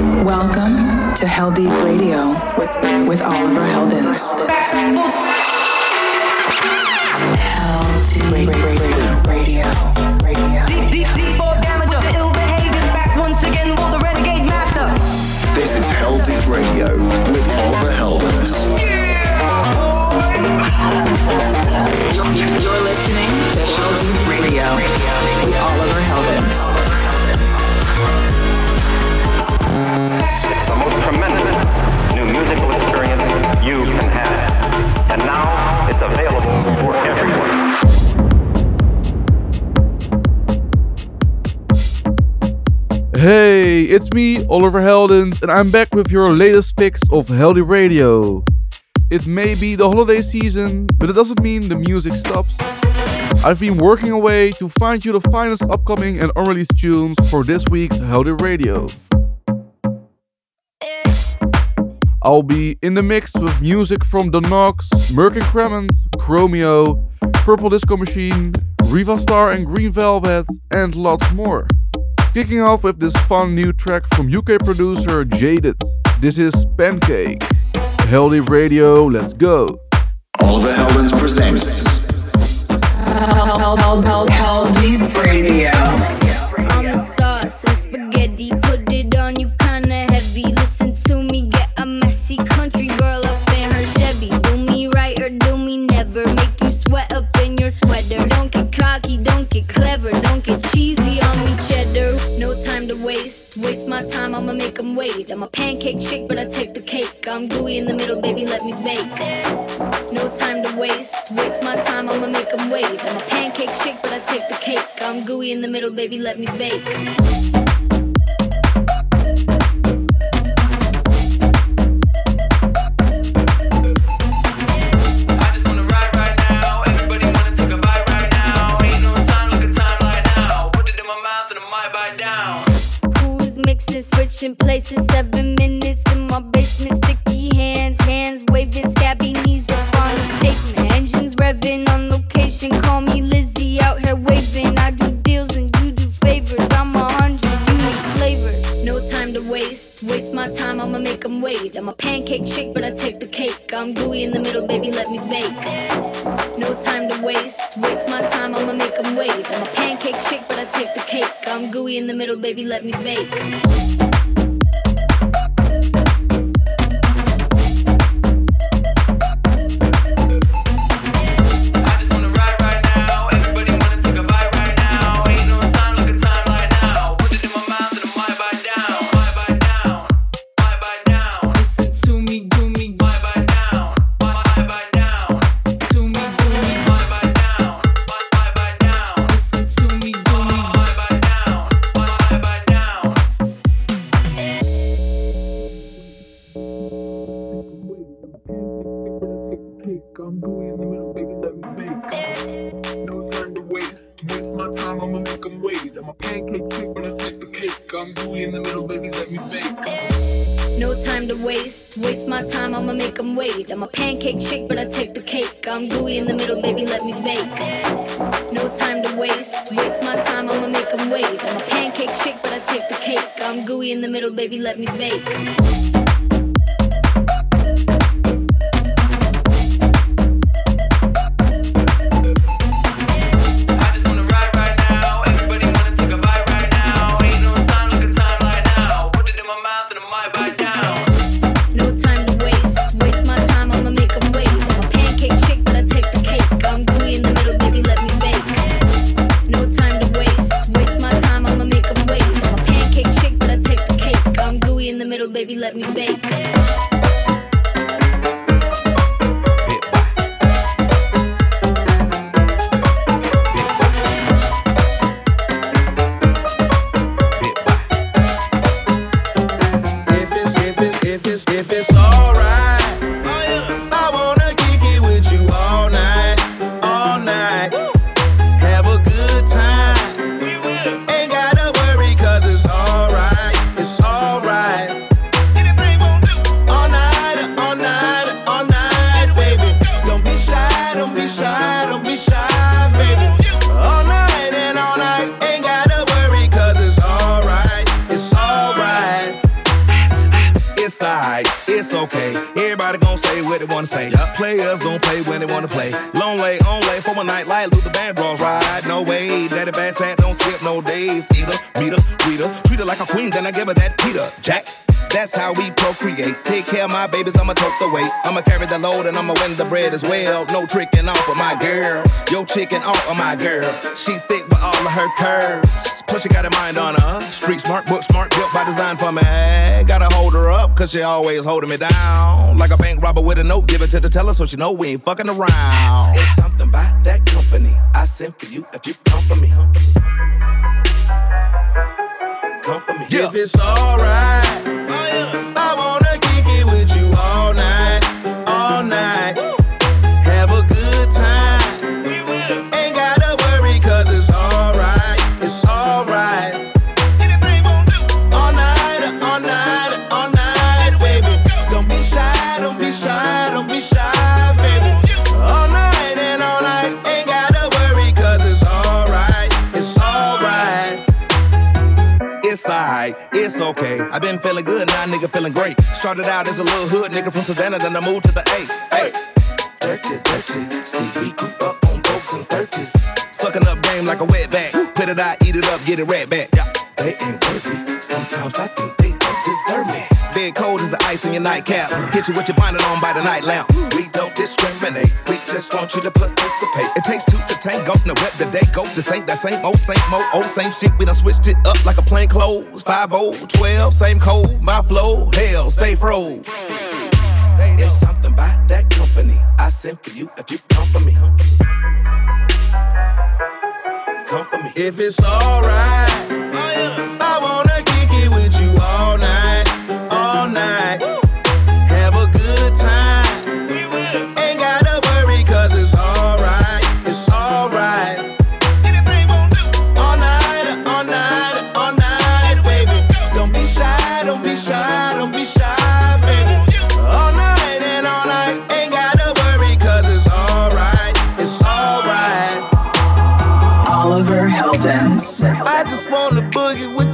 Welcome to Heldeep Radio with, with Oliver Heldens. Hell Deep Radio. Radio. radio. Deep, deep, deep, or damage of ill behavior. Back once again for the renegade master. This is Heldeep Radio with Oliver Heldens. You're, you can have. And now it's available for everyone. Hey, it's me, Oliver Heldens, and I'm back with your latest fix of Heldeep Radio. It may be the holiday season, but it doesn't mean the music stops. I've been working away to find you the finest upcoming and unreleased tunes for this week's Heldeep Radio. I'll be in the mix with music from The Knocks, Merk and Kremont, Chromeo, Purple Disco Machine, Rivastarr and Green Velvet, and lots more. Kicking off with this fun new track from UK producer Jaded. This is Pancake. Heldeep Radio, let's go. Oliver Heldens presents Hell, hell, hell, hell, Heldeep Radio. I'm a sauce and spaghetti. Don't get. Cheesy on me, cheddar. No time to waste. Waste my time, I'ma make them wait. I'm a pancake chick, but I take the cake. I'm gooey in the middle, baby, let me bake. No time to waste. Waste my time, I'ma make them wait. I'm a pancake chick, but I take the cake. I'm gooey in the middle, baby, let me bake. Switching places? Seven minutes in my basement. Sticky hands, hands waving, scabby knees up on the pavement. Engines revving on location. Call me Lizzie out here waving. I do deals and you do favors. I'm a hundred unique flavors. No time to waste. Waste my time, I'ma make them wait. I'm a pancake chick, but I take the cake. I'm gooey in the middle, baby, let me bake. No time to waste. Waste my time, I'ma make them wait. I'm a pancake chick, but I take the cake. I'm gooey in the middle, baby, let me bake. Cake. I'm gooey in the middle, baby, let me bake. Of my babies, I'ma tote the weight. I'ma carry the load and I'ma win the bread as well. No tricking off of my girl. Yo chicken off of my girl. She thick with all of her curves. Plus she got a mind on her. Street smart, book smart, built by design for me. Gotta hold her up, cause she always holding me down. Like a bank robber with a note, give it to the teller so she know we ain't fucking around. It's something about that company. I sent for you if you come for me. Come for me. If it's alright. Feeling good, now nigga feeling great. Started out as a little hood nigga from Savannah, then I moved to the A. Hey, dirty, dirty. See, we grew up on folks and thirties. Sucking up game like a wet back. Put it out, eat it up, get it right back. Yeah, they ain't worthy. Sometimes I think they don't deserve me. Big cold is the ice in your nightcap. Hit you with your blinded on by the night lamp. We discriminate. We just want you to participate. It takes two to tango. Now wet the day go. This ain't that same old, same old, old same shit. We done switched it up like a plain clothes. 5 12, same code. My flow, hell, stay froze. It's something about that company. I sent for you if you come for me. Come for me. If it's alright.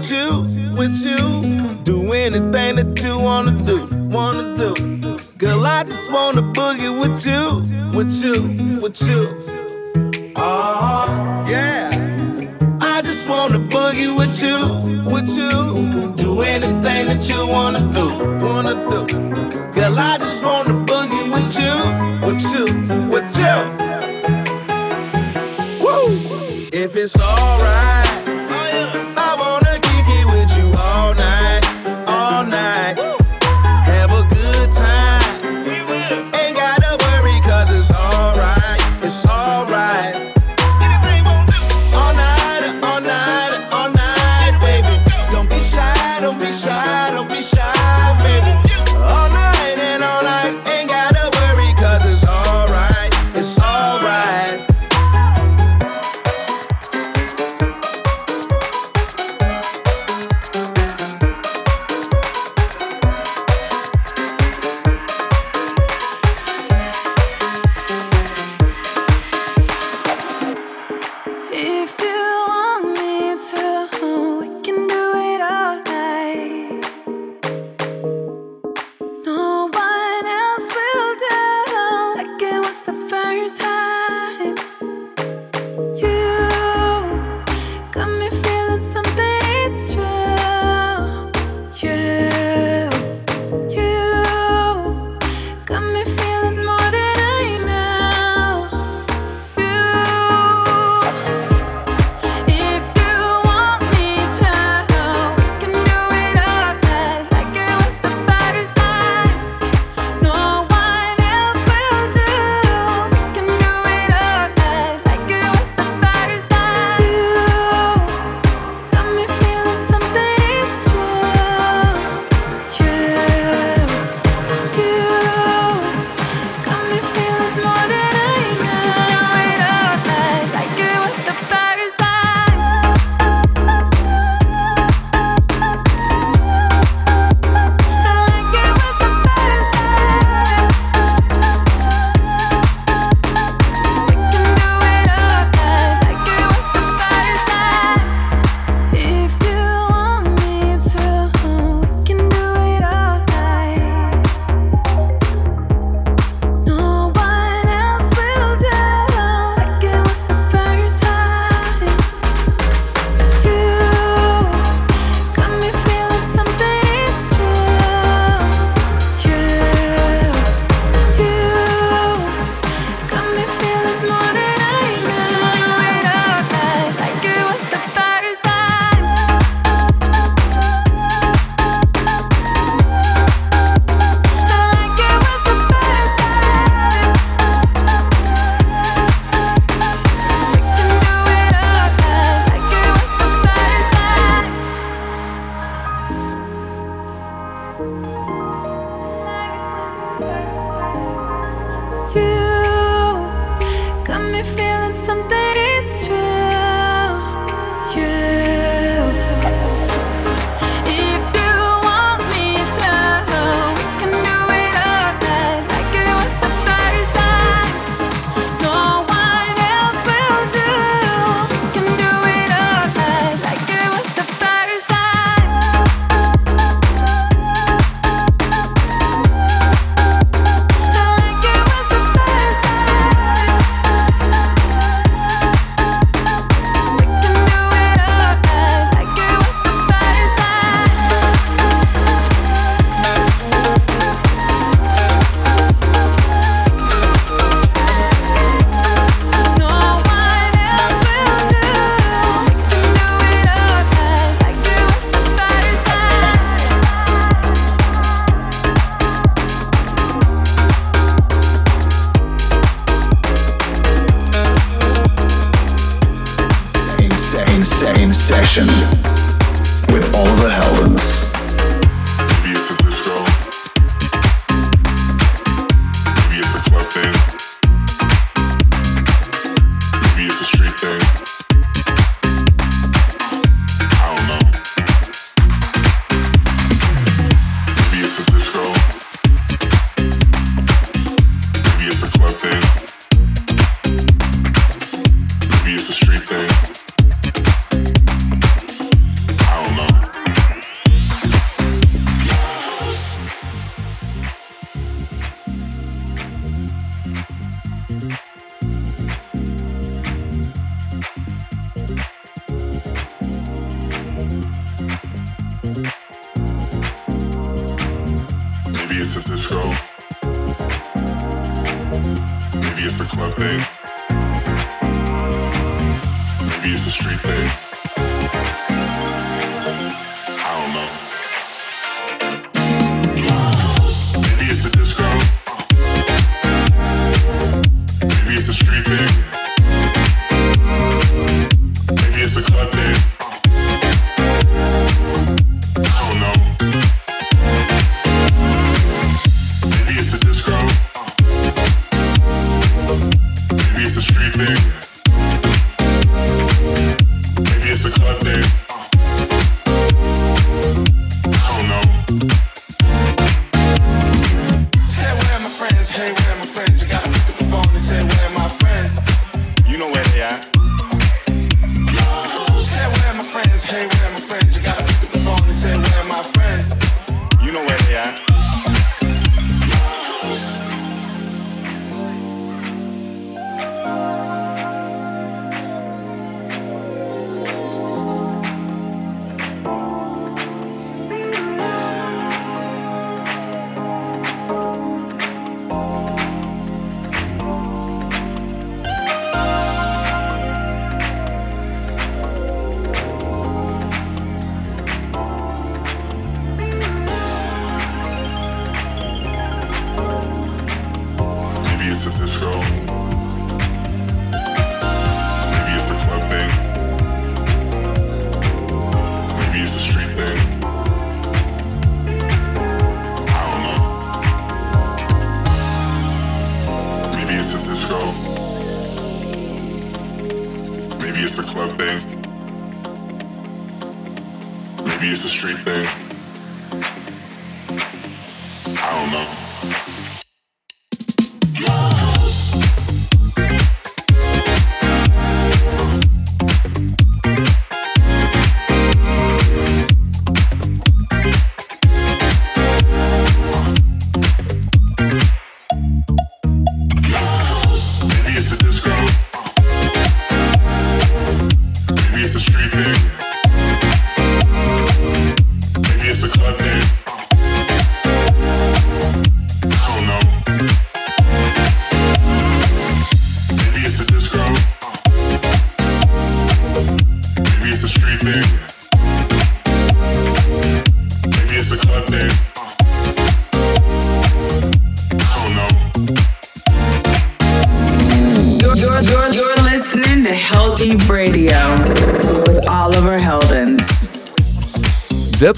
With you, with you. Do anything that you wanna do, wanna do. Girl, I just wanna boogie with you, with you, with you. Oh, yeah. I just wanna boogie with you, with you. Do anything that you wanna do, wanna do. Girl, I just wanna boogie with you, with you, with you. Woo! If it's alright.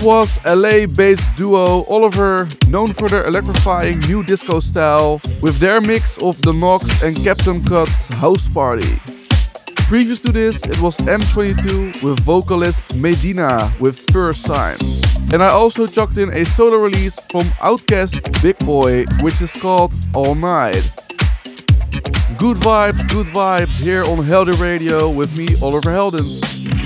Was LA-based duo Oliver, known for their electrifying new disco style, with their mix of The Knocks and Captain Cut's House Party. Previous to this, it was M22 with vocalist Medina with First Time. And I also chucked in a solo release from Outkast Big Boi, which is called All Night. Good vibes, good vibes here on Heldeep Radio with me, Oliver Heldens.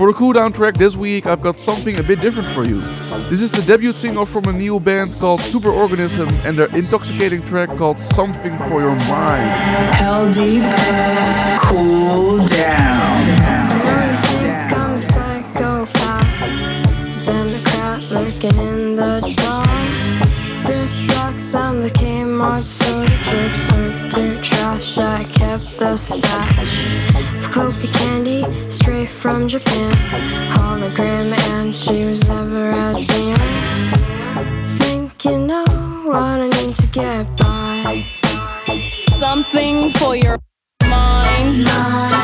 For the cooldown track this week, I've got something a bit different for you. This is the debut single from a new band called Superorganism and their intoxicating track called Something for Your Mind. Heldeep, cool down. I'm a Democrat lurking in the dark. This sucks, I'm the Kmart soldier, soldier trash. I kept the stash of coca candy straight from Japan. Hologram, and she was never as near. Think you know what I need to get by. Something for your mind, mind.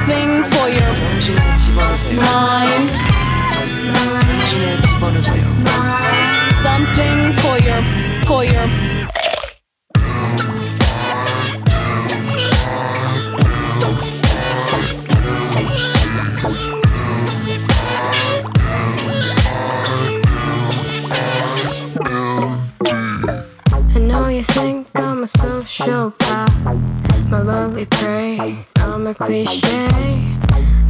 something for your mind. Something for your for your I know you think I'm a social. My lovely prayer. A cliche.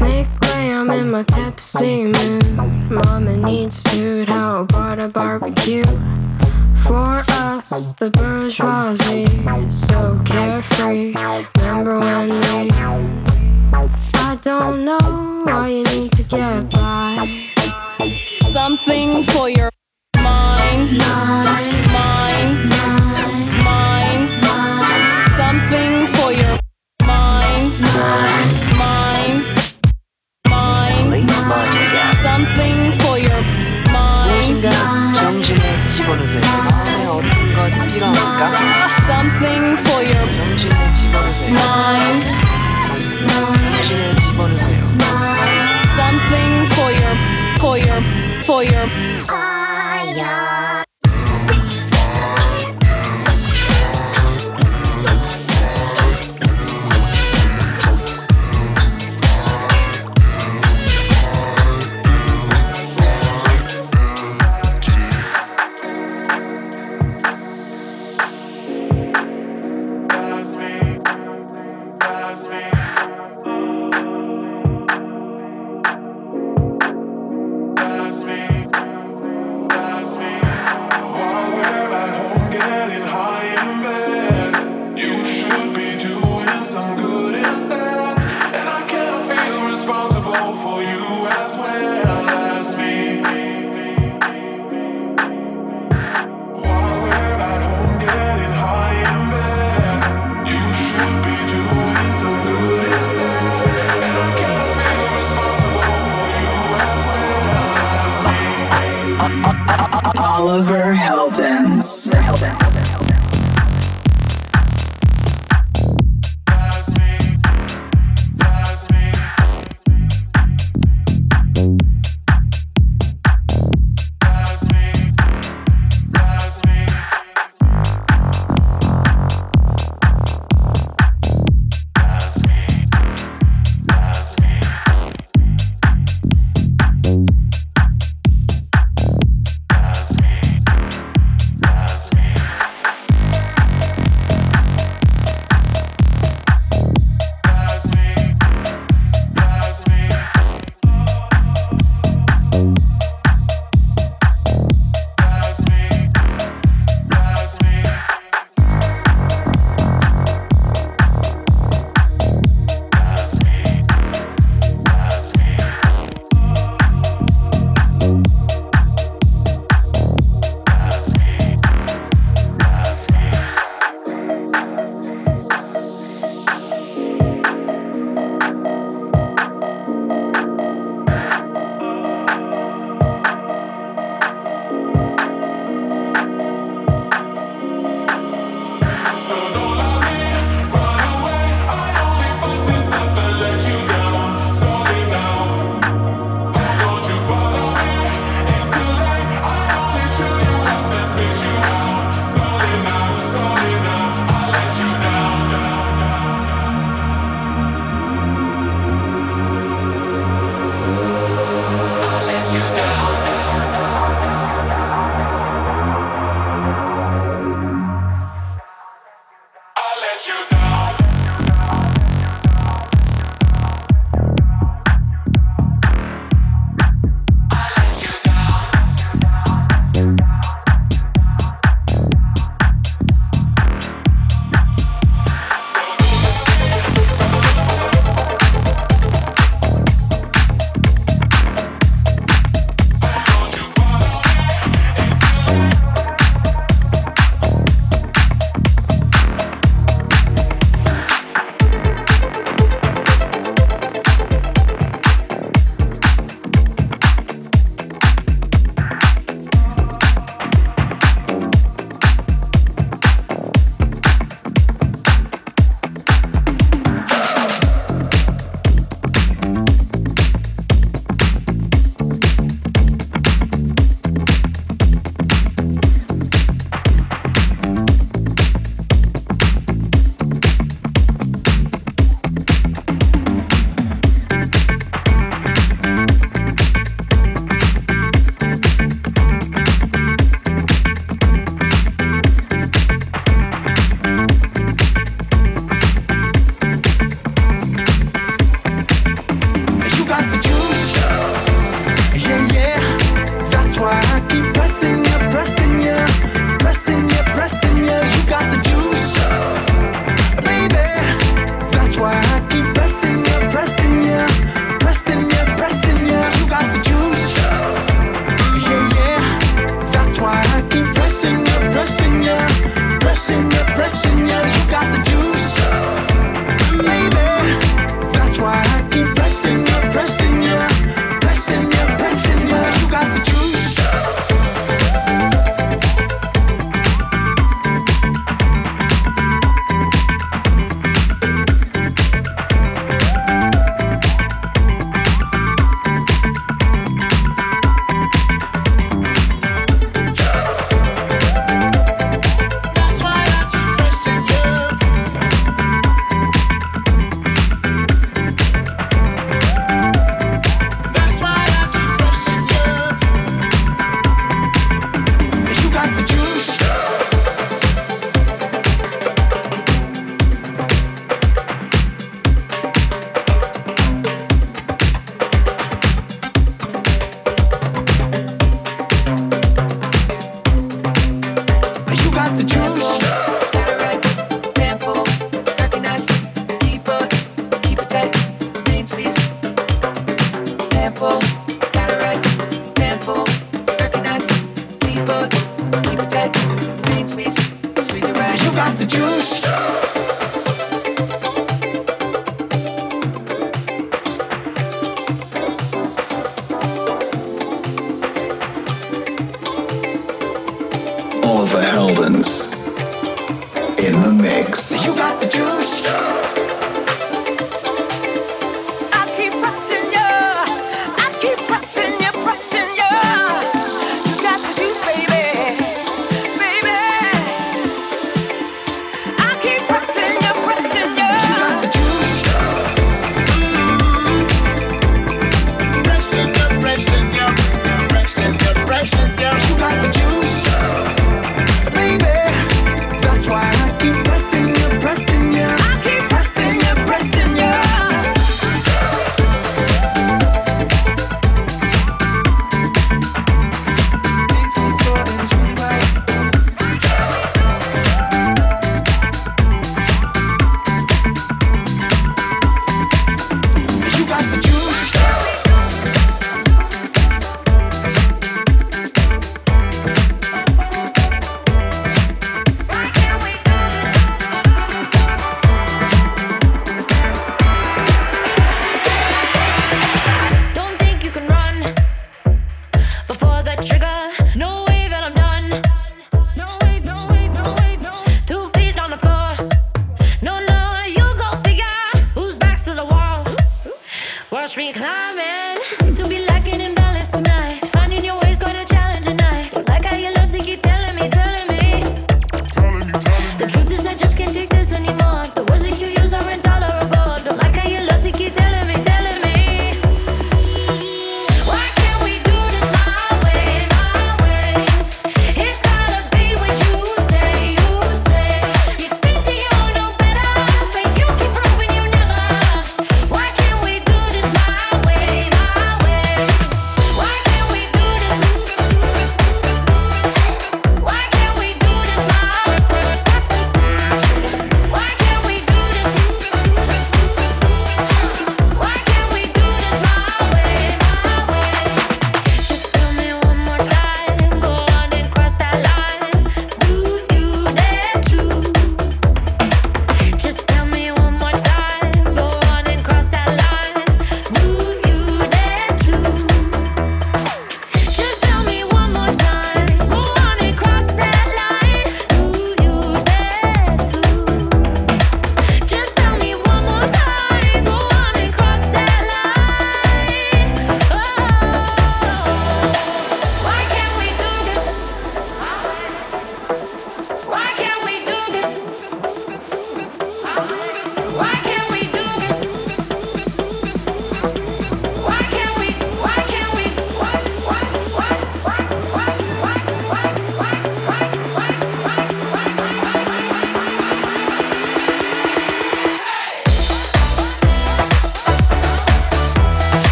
Make way, I'm in my Pepsi mood. Mama needs food, how about a barbecue? For us, the bourgeoisie, so carefree. Remember when we? I don't know why you need to get by. Something for your mind, mind, nine, nine, something for your, for your, for your.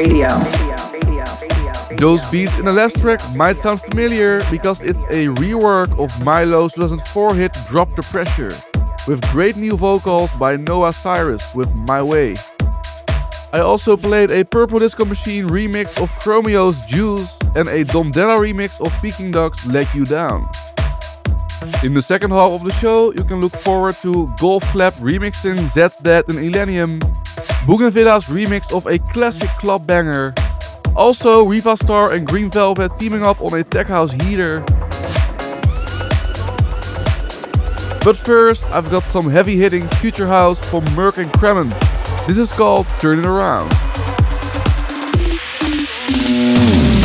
Radio. Those beats in the last track might sound familiar because it's a rework of Mylo's 2004 hit Drop the Pressure, with great new vocals by Noah Cyrus with My Way. I also played a Purple Disco Machine remix of Chromeo's Juice and a Dom Dolla remix of Peking Duk's Let You Down. In the second half of the show, you can look forward to Golf Clap remixing Zeds Dead and Illenium, Bougenvilla's remix of a classic club banger, also Rivastarr and Green Velvet teaming up on a tech house heater. But first, I've got some heavy hitting future house from Merk and Kremont. This is called Turn It Around.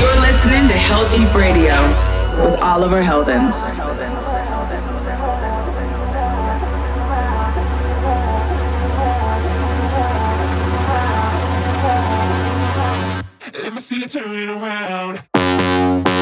You're listening to Heldeep Radio with Oliver Heldens. See you turn it around.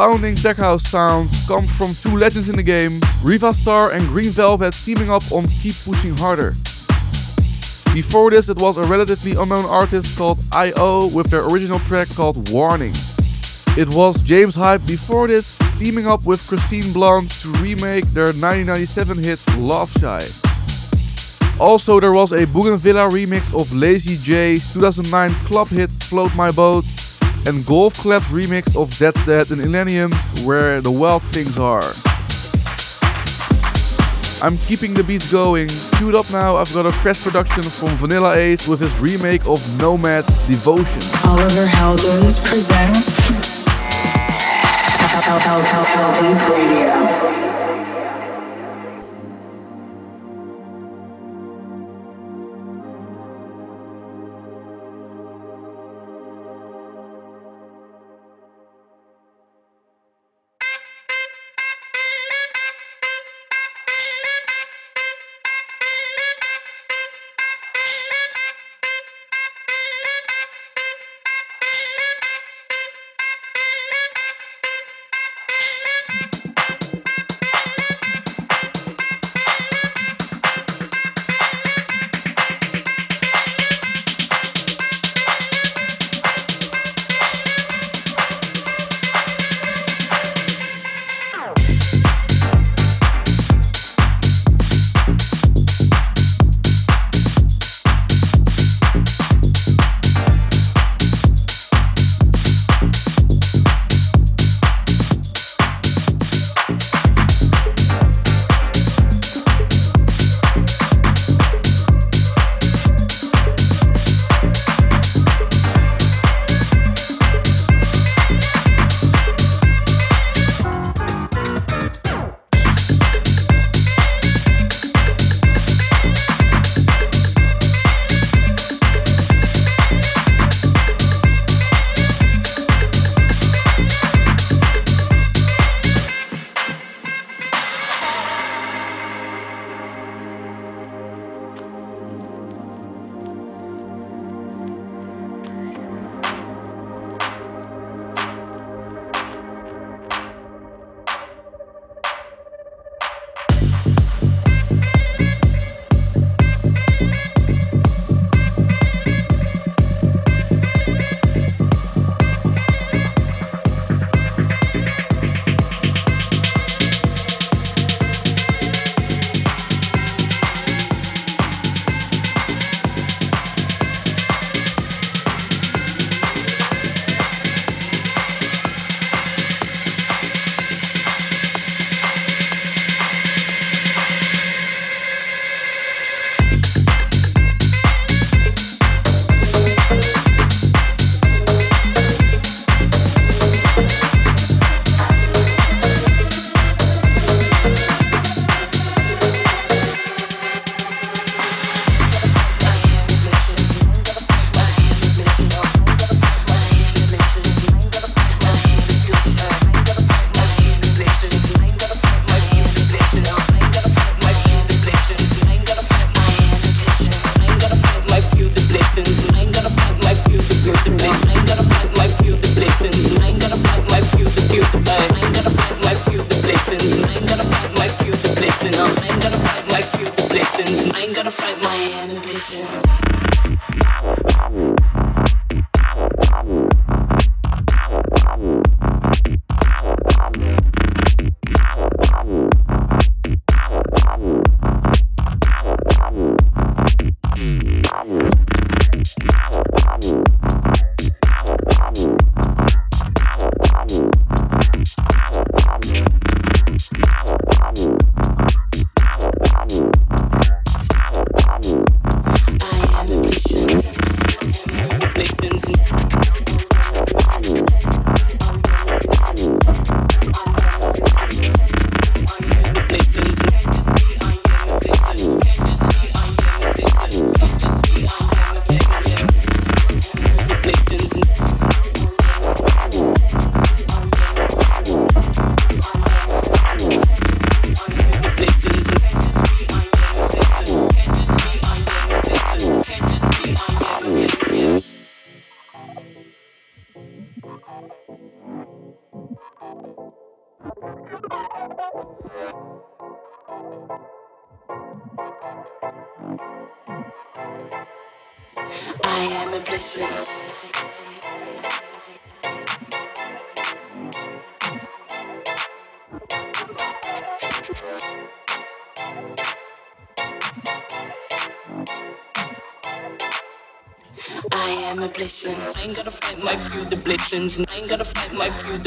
Those pounding tech house sounds come from two legends in the game, Rivastarr and Green Velvet teaming up on Keep Pushing Harder. Before this, it was a relatively unknown artist called I.O. with their original track called Warning. It was James Hype before this, teaming up with Kristine Blond to remake their 1997 hit Love Shy. Also, there was a Bougenvilla remix of Lazy Jay's 2009 club hit Float My Boat, and Golf Clap's remix of Dead Dead and Millennium, Where the Wild Things Are. I'm keeping the beats going. Queued up now, I've got a fresh production from Vanilla Ace with his remake of Nomad Devotion. Oliver Heldens presents Hell Deep Radio. Ain't gotta fight my few the blessings. I ain't gotta fight my few.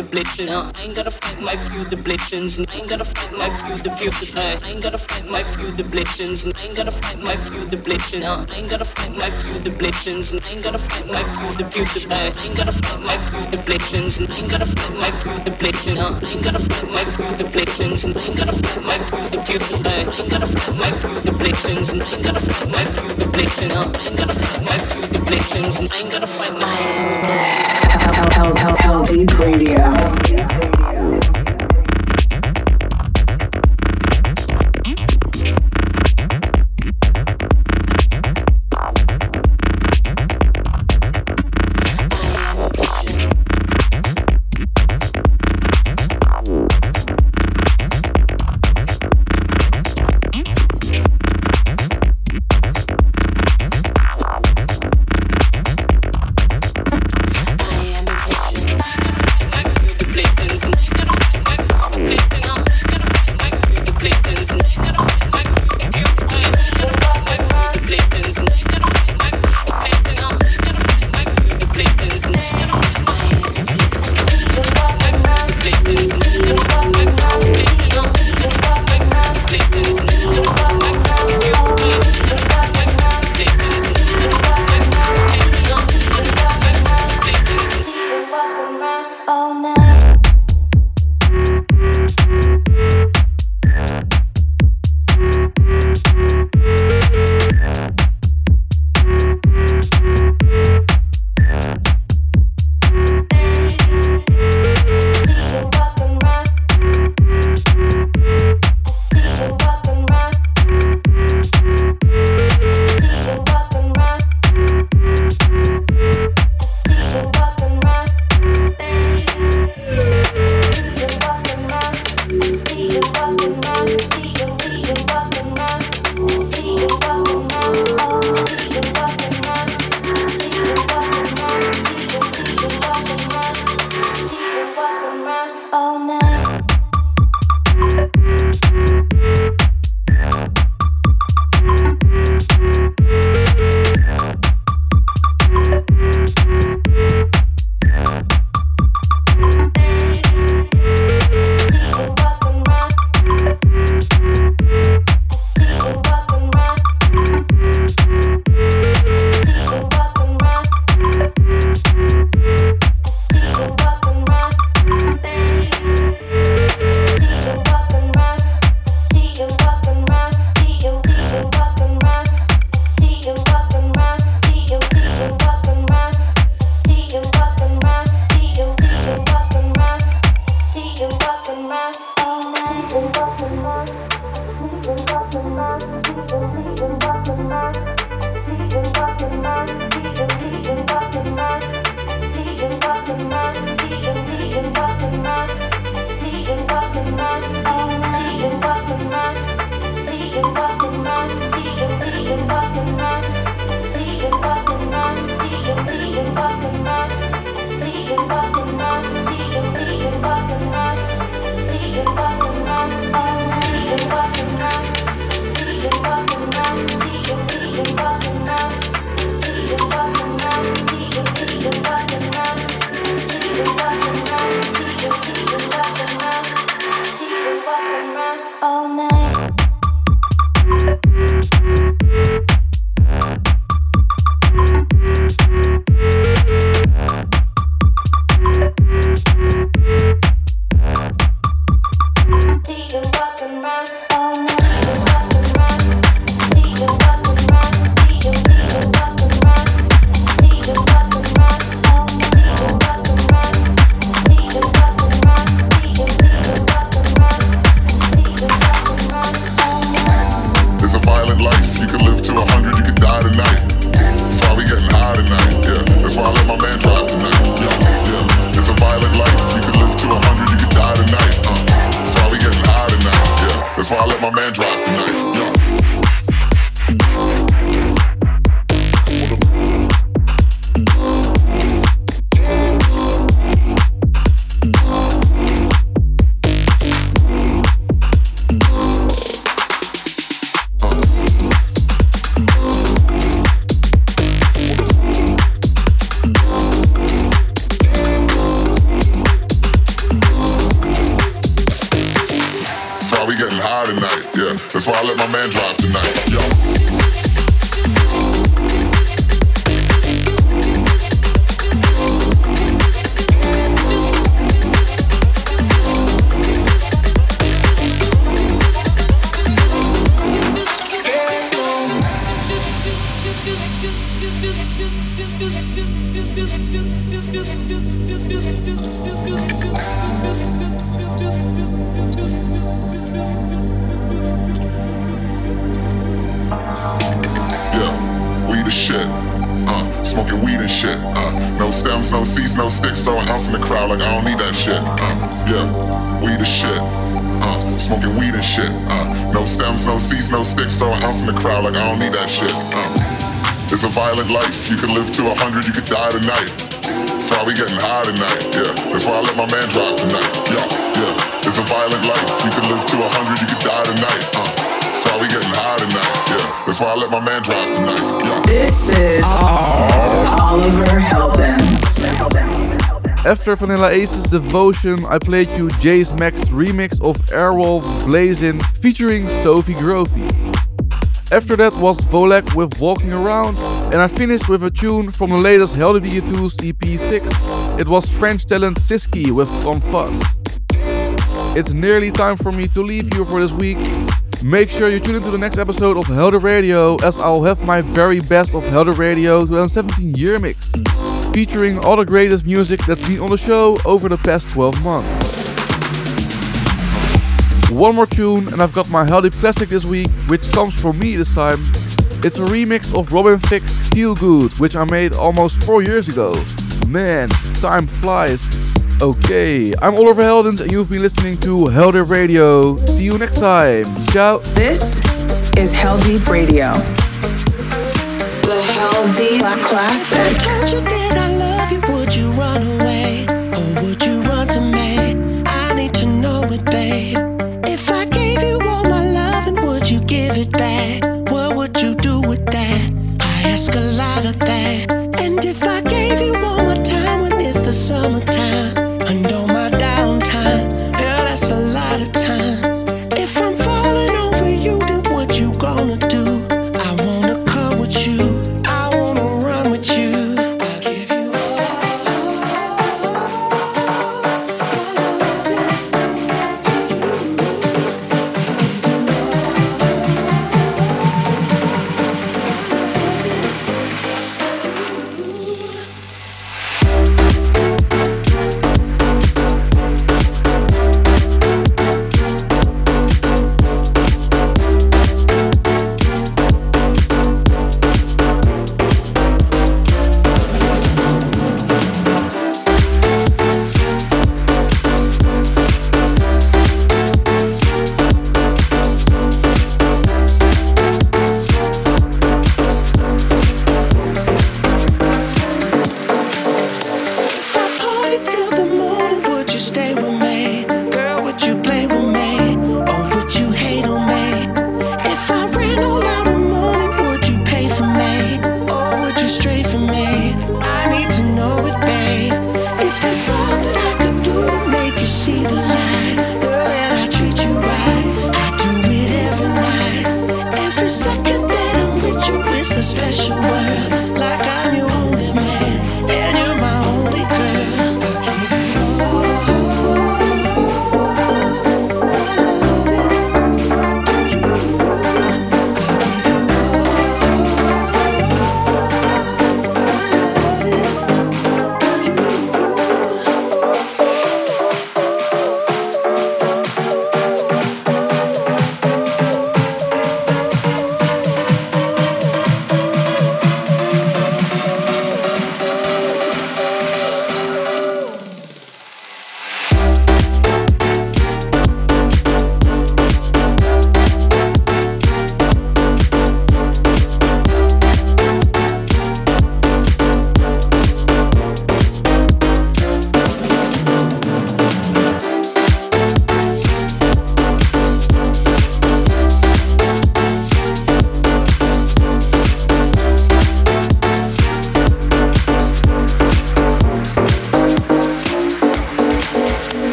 Uh, I ain't gotta fight my few the blessings. I ain't gotta fight my few the few I ain't gotta fight my few the blessings. I ain't gotta fight my few. Uh, I ain't gotta fight my few the blessings. I ain't gotta fight my few the few I ain't gotta fight my few the blessings. I ain't gotta fight my few. Uh, I ain't gotta fight my few the blessings. I ain't gotta fight my few the few I ain't gotta fight my few the blessings. I ain't gotta fight my few the Uh, I ain't gotta fight my fight my LD Radio. After Vanilla Ace's Devotion, I played you Jace Max remix of Airwolf's Blazin' featuring Sophie Grovey. After that was Volek with Walking Around, and I finished with a tune from the latest Hell Did You 2's EP6. It was French talent Siski with From Fuzz. It's nearly time for me to leave you for this week. Make sure you tune into the next episode of Heldeep Radio as I'll have my very best of Heldeep Radio 2017 year mix, featuring all the greatest music that's been on the show over the past 12 months. One more tune and I've got my Heldeep classic this week, which comes from me this time. It's a remix of Robin Thicke's Feel Good, which I made almost 4 years ago. Man, time flies. Okay, I'm Oliver Heldens and you've been listening to Heldeep Radio. See you next time. Ciao. This is Heldeep Radio. The Heldeep Classic. Don't you think I love you? Would you run away?